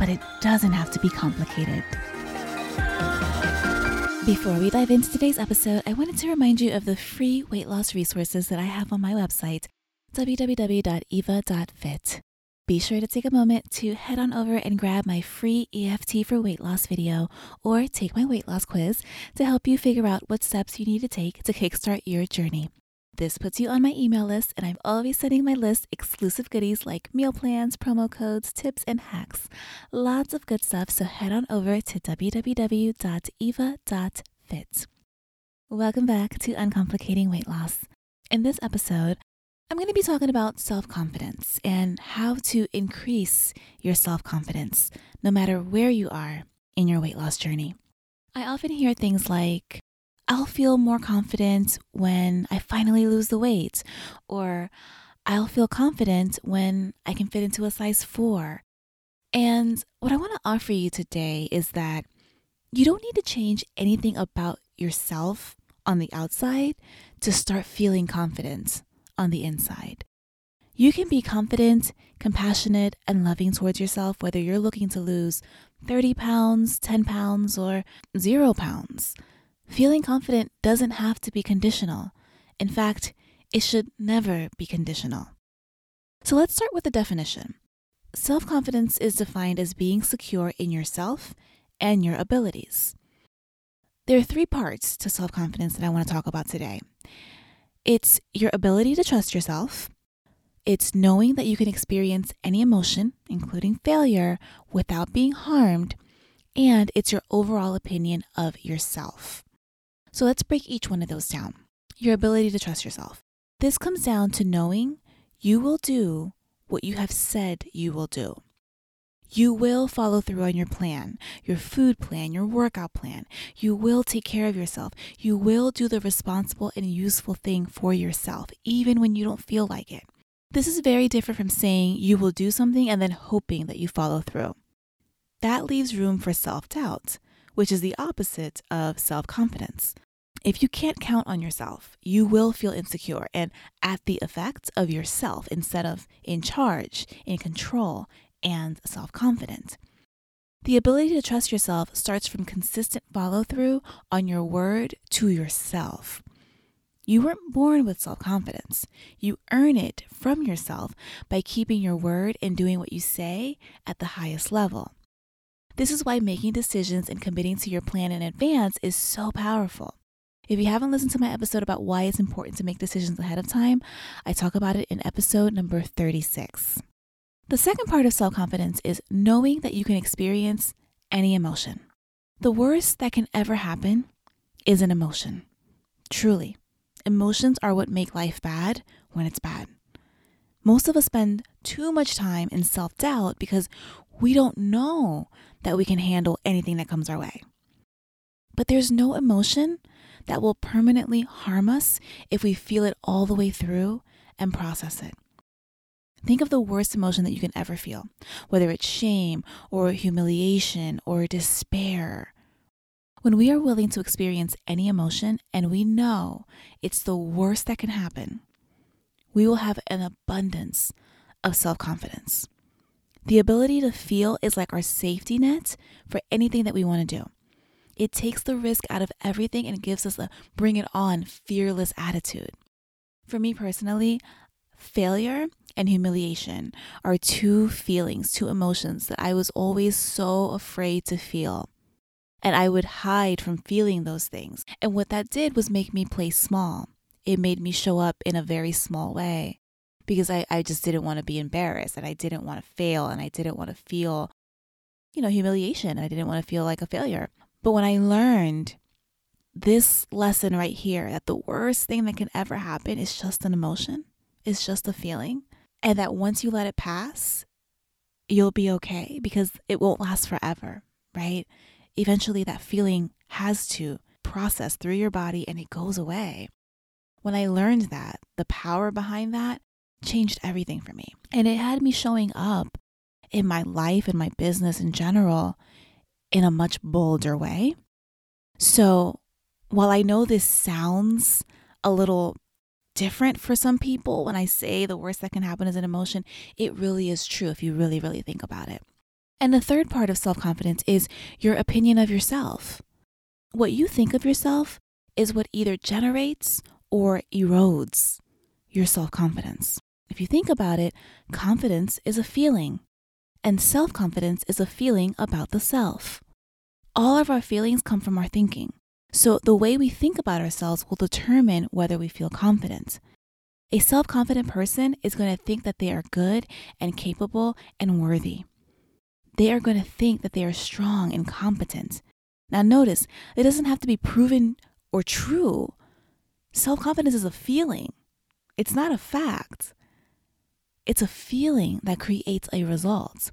but it doesn't have to be complicated. Before we dive into today's episode, I wanted to remind you of the free weight loss resources that I have on my website, www.eva.fit. Be sure to take a moment to head on over and grab my free EFT for weight loss video or take my weight loss quiz to help you figure out what steps you need to take to kickstart your journey. This puts you on my email list, and I'm always sending my list exclusive goodies like meal plans, promo codes, tips, and hacks. Lots of good stuff, so head on over to www.eva.fit. Welcome back to Uncomplicating Weight Loss. In this episode, I'm going to be talking about self confidence and how to increase your self confidence no matter where you are in your weight loss journey. I often hear things like, I'll feel more confident when I finally lose the weight, or I'll feel confident when I can fit into a size four. And what I want to offer you today is that you don't need to change anything about yourself on the outside to start feeling confident on the inside. You can be confident, compassionate, and loving towards yourself whether you're looking to lose 30 pounds, 10 pounds, or zero pounds. Feeling confident doesn't have to be conditional. In fact, it should never be conditional. So let's start with the definition. Self confidence is defined as being secure in yourself and your abilities. There are three parts to self confidence that I want to talk about today it's your ability to trust yourself, it's knowing that you can experience any emotion, including failure, without being harmed, and it's your overall opinion of yourself. So let's break each one of those down. Your ability to trust yourself. This comes down to knowing you will do what you have said you will do. You will follow through on your plan, your food plan, your workout plan. You will take care of yourself. You will do the responsible and useful thing for yourself, even when you don't feel like it. This is very different from saying you will do something and then hoping that you follow through. That leaves room for self doubt which is the opposite of self confidence. If you can't count on yourself, you will feel insecure and at the effect of yourself instead of in charge, in control, and self confident. The ability to trust yourself starts from consistent follow through on your word to yourself. You weren't born with self confidence. You earn it from yourself by keeping your word and doing what you say at the highest level. This is why making decisions and committing to your plan in advance is so powerful. If you haven't listened to my episode about why it's important to make decisions ahead of time, I talk about it in episode number 36. The second part of self confidence is knowing that you can experience any emotion. The worst that can ever happen is an emotion. Truly, emotions are what make life bad when it's bad. Most of us spend too much time in self doubt because we don't know that we can handle anything that comes our way. But there's no emotion that will permanently harm us if we feel it all the way through and process it. Think of the worst emotion that you can ever feel, whether it's shame or humiliation or despair. When we are willing to experience any emotion and we know it's the worst that can happen, we will have an abundance of self confidence. The ability to feel is like our safety net for anything that we want to do. It takes the risk out of everything and gives us a bring it on, fearless attitude. For me personally, failure and humiliation are two feelings, two emotions that I was always so afraid to feel. And I would hide from feeling those things. And what that did was make me play small. It made me show up in a very small way because I, I just didn't want to be embarrassed and I didn't want to fail and I didn't want to feel, you know, humiliation. I didn't want to feel like a failure. But when I learned this lesson right here that the worst thing that can ever happen is just an emotion, it's just a feeling, and that once you let it pass, you'll be okay because it won't last forever, right? Eventually, that feeling has to process through your body and it goes away. When I learned that, the power behind that changed everything for me. And it had me showing up in my life and my business in general in a much bolder way. So, while I know this sounds a little different for some people when I say the worst that can happen is an emotion, it really is true if you really, really think about it. And the third part of self confidence is your opinion of yourself. What you think of yourself is what either generates or erodes your self confidence. If you think about it, confidence is a feeling, and self confidence is a feeling about the self. All of our feelings come from our thinking. So the way we think about ourselves will determine whether we feel confident. A self confident person is going to think that they are good and capable and worthy. They are going to think that they are strong and competent. Now, notice, it doesn't have to be proven or true. Self confidence is a feeling, it's not a fact. It's a feeling that creates a result.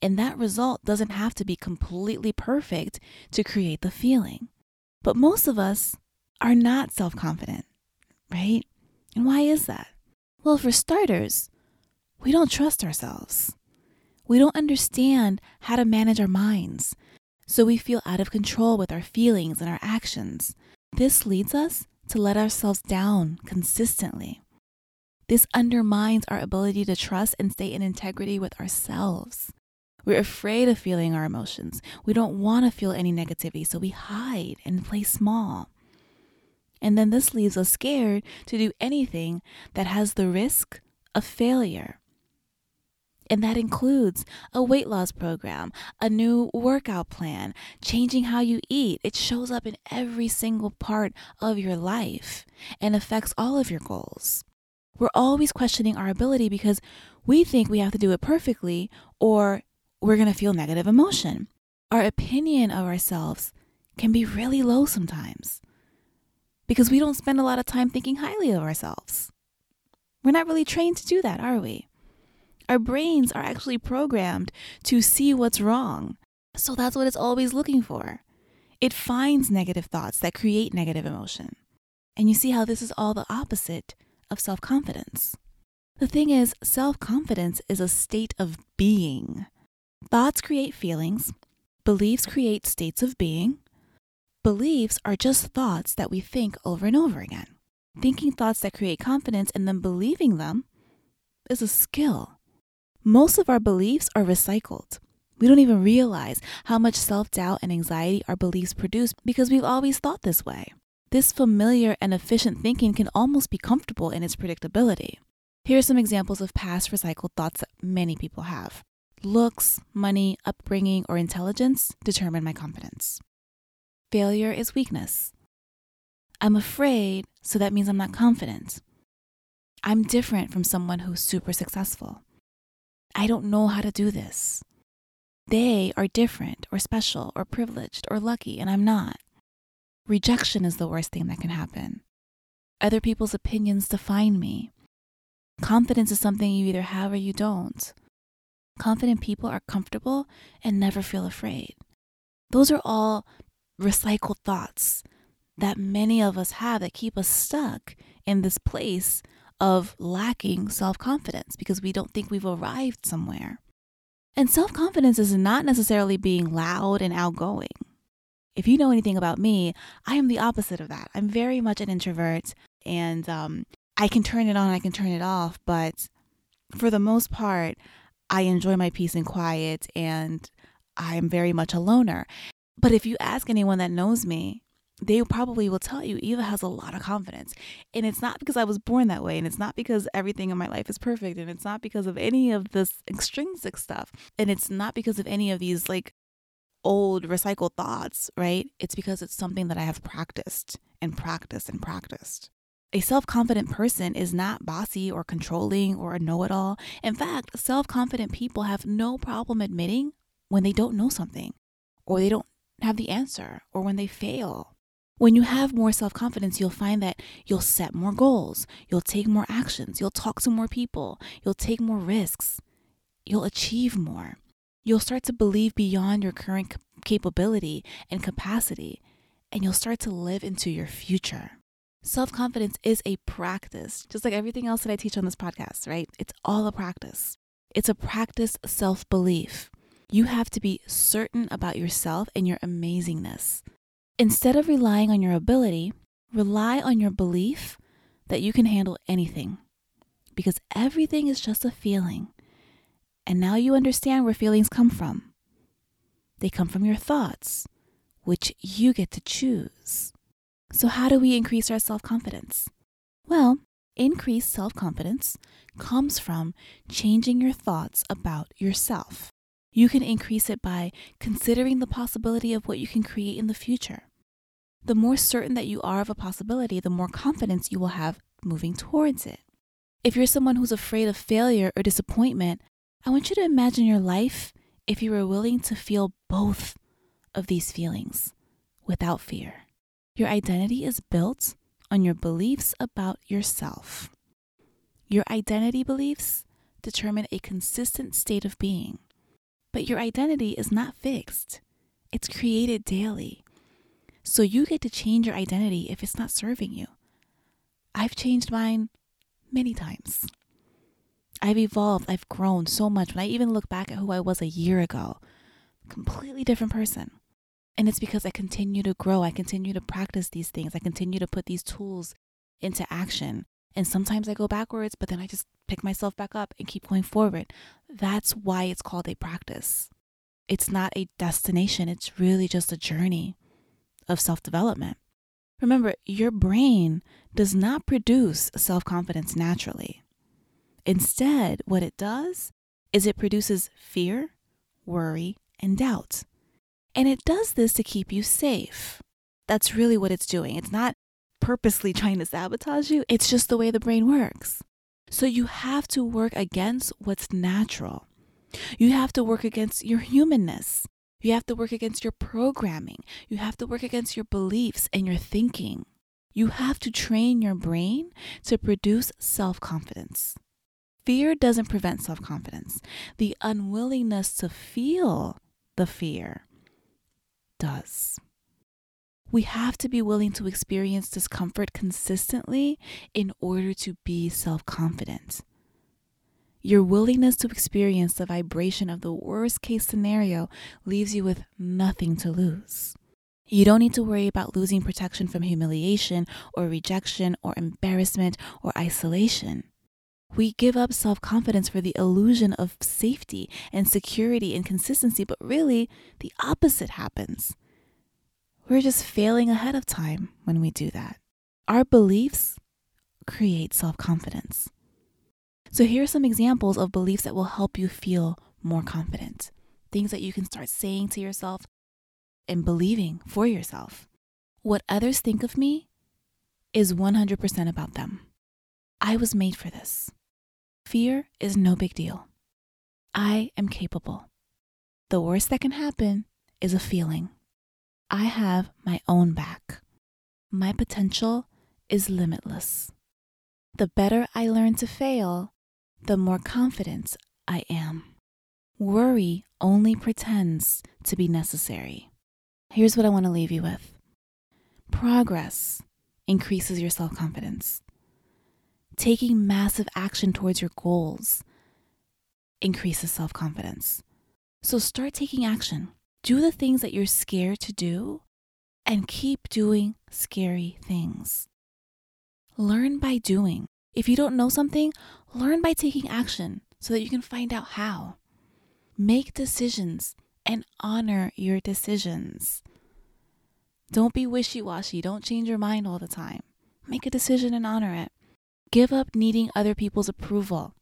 And that result doesn't have to be completely perfect to create the feeling. But most of us are not self confident, right? And why is that? Well, for starters, we don't trust ourselves. We don't understand how to manage our minds. So we feel out of control with our feelings and our actions. This leads us to let ourselves down consistently. This undermines our ability to trust and stay in integrity with ourselves. We're afraid of feeling our emotions. We don't want to feel any negativity, so we hide and play small. And then this leaves us scared to do anything that has the risk of failure. And that includes a weight loss program, a new workout plan, changing how you eat. It shows up in every single part of your life and affects all of your goals. We're always questioning our ability because we think we have to do it perfectly or we're going to feel negative emotion. Our opinion of ourselves can be really low sometimes because we don't spend a lot of time thinking highly of ourselves. We're not really trained to do that, are we? Our brains are actually programmed to see what's wrong. So that's what it's always looking for. It finds negative thoughts that create negative emotion. And you see how this is all the opposite of self confidence. The thing is, self confidence is a state of being. Thoughts create feelings, beliefs create states of being. Beliefs are just thoughts that we think over and over again. Thinking thoughts that create confidence and then believing them is a skill. Most of our beliefs are recycled. We don't even realize how much self doubt and anxiety our beliefs produce because we've always thought this way. This familiar and efficient thinking can almost be comfortable in its predictability. Here are some examples of past recycled thoughts that many people have looks, money, upbringing, or intelligence determine my confidence. Failure is weakness. I'm afraid, so that means I'm not confident. I'm different from someone who's super successful. I don't know how to do this. They are different or special or privileged or lucky, and I'm not. Rejection is the worst thing that can happen. Other people's opinions define me. Confidence is something you either have or you don't. Confident people are comfortable and never feel afraid. Those are all recycled thoughts that many of us have that keep us stuck in this place of lacking self confidence because we don't think we've arrived somewhere. And self confidence is not necessarily being loud and outgoing. If you know anything about me, I am the opposite of that. I'm very much an introvert and um, I can turn it on, I can turn it off, but for the most part, I enjoy my peace and quiet and I'm very much a loner. But if you ask anyone that knows me, they probably will tell you Eva has a lot of confidence. And it's not because I was born that way. And it's not because everything in my life is perfect. And it's not because of any of this extrinsic stuff. And it's not because of any of these like old recycled thoughts, right? It's because it's something that I have practiced and practiced and practiced. A self confident person is not bossy or controlling or a know it all. In fact, self confident people have no problem admitting when they don't know something or they don't have the answer or when they fail. When you have more self confidence, you'll find that you'll set more goals, you'll take more actions, you'll talk to more people, you'll take more risks, you'll achieve more. You'll start to believe beyond your current capability and capacity, and you'll start to live into your future. Self confidence is a practice, just like everything else that I teach on this podcast, right? It's all a practice. It's a practice self belief. You have to be certain about yourself and your amazingness. Instead of relying on your ability, rely on your belief that you can handle anything because everything is just a feeling. And now you understand where feelings come from. They come from your thoughts, which you get to choose. So, how do we increase our self confidence? Well, increased self confidence comes from changing your thoughts about yourself. You can increase it by considering the possibility of what you can create in the future. The more certain that you are of a possibility, the more confidence you will have moving towards it. If you're someone who's afraid of failure or disappointment, I want you to imagine your life if you were willing to feel both of these feelings without fear. Your identity is built on your beliefs about yourself. Your identity beliefs determine a consistent state of being, but your identity is not fixed, it's created daily. So you get to change your identity if it's not serving you. I've changed mine many times. I've evolved, I've grown so much. When I even look back at who I was a year ago, completely different person. And it's because I continue to grow, I continue to practice these things, I continue to put these tools into action. And sometimes I go backwards, but then I just pick myself back up and keep going forward. That's why it's called a practice. It's not a destination, it's really just a journey of self development. Remember, your brain does not produce self confidence naturally. Instead, what it does is it produces fear, worry, and doubt. And it does this to keep you safe. That's really what it's doing. It's not purposely trying to sabotage you, it's just the way the brain works. So you have to work against what's natural. You have to work against your humanness. You have to work against your programming. You have to work against your beliefs and your thinking. You have to train your brain to produce self confidence. Fear doesn't prevent self confidence, the unwillingness to feel the fear does. We have to be willing to experience discomfort consistently in order to be self confident. Your willingness to experience the vibration of the worst case scenario leaves you with nothing to lose. You don't need to worry about losing protection from humiliation or rejection or embarrassment or isolation. We give up self confidence for the illusion of safety and security and consistency, but really the opposite happens. We're just failing ahead of time when we do that. Our beliefs create self confidence. So, here are some examples of beliefs that will help you feel more confident. Things that you can start saying to yourself and believing for yourself. What others think of me is 100% about them. I was made for this. Fear is no big deal. I am capable. The worst that can happen is a feeling. I have my own back. My potential is limitless. The better I learn to fail, the more confident I am. Worry only pretends to be necessary. Here's what I want to leave you with progress increases your self confidence. Taking massive action towards your goals increases self confidence. So start taking action. Do the things that you're scared to do and keep doing scary things. Learn by doing. If you don't know something, learn by taking action so that you can find out how. Make decisions and honor your decisions. Don't be wishy washy. Don't change your mind all the time. Make a decision and honor it. Give up needing other people's approval.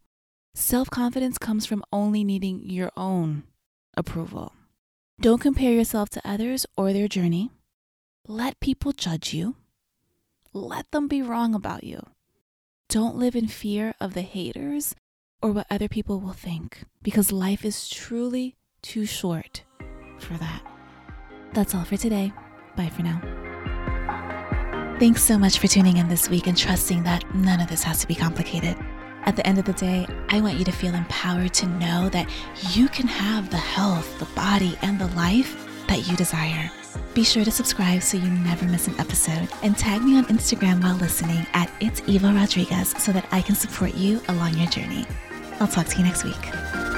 Self confidence comes from only needing your own approval. Don't compare yourself to others or their journey. Let people judge you. Let them be wrong about you. Don't live in fear of the haters or what other people will think because life is truly too short for that. That's all for today. Bye for now. Thanks so much for tuning in this week and trusting that none of this has to be complicated. At the end of the day, I want you to feel empowered to know that you can have the health, the body, and the life that you desire. Be sure to subscribe so you never miss an episode and tag me on Instagram while listening at It's Eva Rodriguez so that I can support you along your journey. I'll talk to you next week.